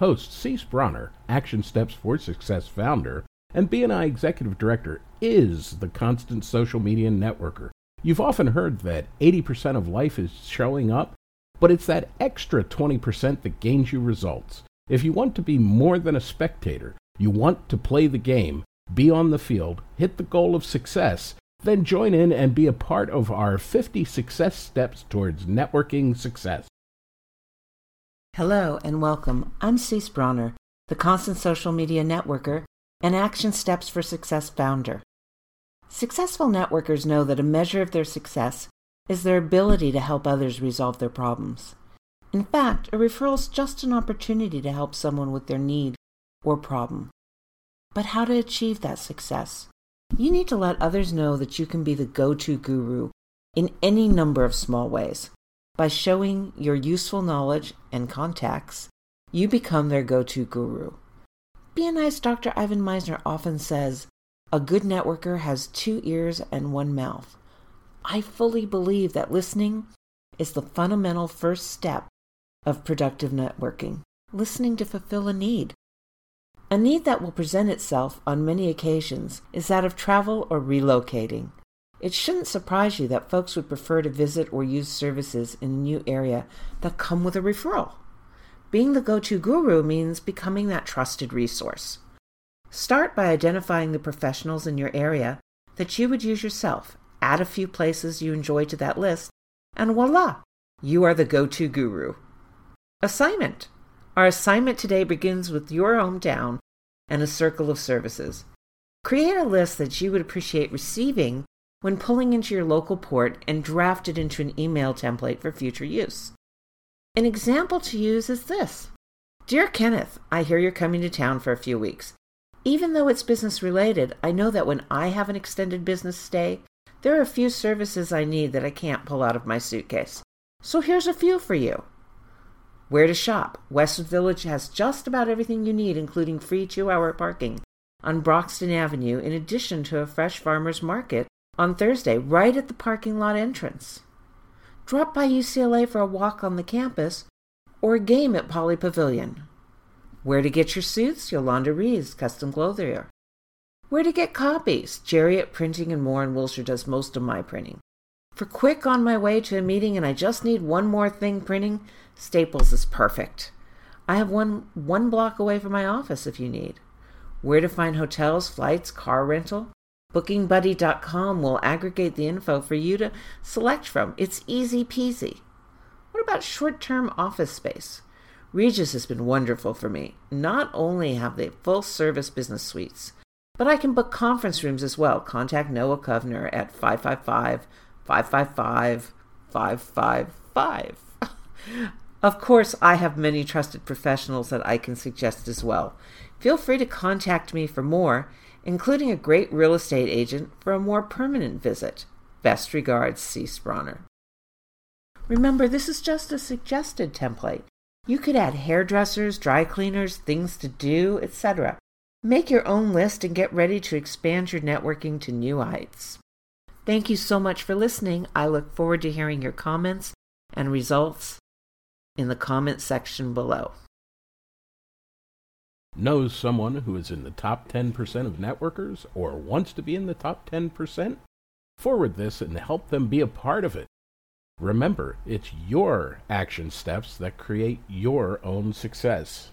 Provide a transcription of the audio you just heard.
host Cease Bronner, Action Steps for Success founder, and BNI Executive Director, is the constant social media networker. You've often heard that 80% of life is showing up, but it's that extra 20% that gains you results. If you want to be more than a spectator, you want to play the game, be on the field, hit the goal of success, then join in and be a part of our 50 success steps towards networking success. Hello and welcome. I'm Cease Bronner, the Constant Social Media Networker and Action Steps for Success founder. Successful networkers know that a measure of their success is their ability to help others resolve their problems. In fact, a referral is just an opportunity to help someone with their need or problem. But how to achieve that success? You need to let others know that you can be the go to guru in any number of small ways. By showing your useful knowledge and contacts, you become their go to guru. BNI's Dr. Ivan Misner often says, A good networker has two ears and one mouth. I fully believe that listening is the fundamental first step of productive networking. Listening to fulfill a need. A need that will present itself on many occasions is that of travel or relocating. It shouldn't surprise you that folks would prefer to visit or use services in a new area that come with a referral. Being the go to guru means becoming that trusted resource. Start by identifying the professionals in your area that you would use yourself, add a few places you enjoy to that list, and voila, you are the go to guru. Assignment our assignment today begins with your hometown and a circle of services. Create a list that you would appreciate receiving when pulling into your local port and draft it into an email template for future use. An example to use is this Dear Kenneth, I hear you're coming to town for a few weeks. Even though it's business related, I know that when I have an extended business stay, there are a few services I need that I can't pull out of my suitcase. So here's a few for you. Where to shop? Westwood Village has just about everything you need, including free two hour parking on Broxton Avenue, in addition to a fresh farmer's market on Thursday, right at the parking lot entrance. Drop by UCLA for a walk on the campus or a game at Pauley Pavilion. Where to get your suits? Yolanda Reeves, Custom Clothier. Where to get copies? Jerriet Printing and more in Wilshire does most of my printing. For quick on my way to a meeting and I just need one more thing printing, Staples is perfect. I have one one block away from my office if you need. Where to find hotels, flights, car rental? BookingBuddy.com will aggregate the info for you to select from. It's easy peasy. What about short term office space? Regus has been wonderful for me. Not only have they full service business suites, but I can book conference rooms as well. Contact Noah Kovner at 555 555 555. Of course, I have many trusted professionals that I can suggest as well. Feel free to contact me for more, including a great real estate agent for a more permanent visit. Best regards, Cease Bronner. Remember, this is just a suggested template. You could add hairdressers, dry cleaners, things to do, etc. Make your own list and get ready to expand your networking to new heights. Thank you so much for listening. I look forward to hearing your comments and results in the comment section below. Knows someone who is in the top 10% of networkers or wants to be in the top 10%? Forward this and help them be a part of it. Remember, it's your action steps that create your own success.